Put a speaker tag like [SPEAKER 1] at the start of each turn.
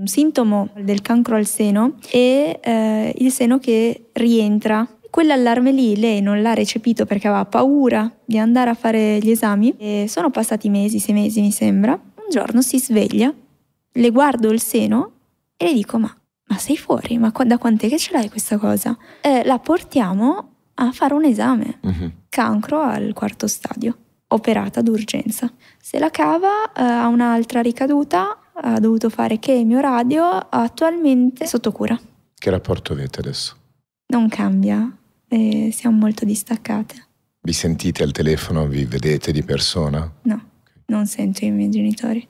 [SPEAKER 1] un sintomo del cancro al seno è eh, il seno che rientra. Quell'allarme lì lei non l'ha recepito perché aveva paura di andare a fare gli esami e sono passati mesi, sei mesi mi sembra. Un giorno si sveglia, le guardo il seno e le dico ma, ma sei fuori? Ma da quant'è che ce l'hai questa cosa? Eh, la portiamo a fare un esame. Uh-huh. Cancro al quarto stadio, operata d'urgenza. Se la cava eh, ha un'altra ricaduta, ha dovuto fare chemio, radio, attualmente sotto cura.
[SPEAKER 2] Che rapporto avete adesso?
[SPEAKER 1] Non cambia, eh, siamo molto distaccate.
[SPEAKER 2] Vi sentite al telefono, vi vedete di persona?
[SPEAKER 1] No, non sento i miei genitori.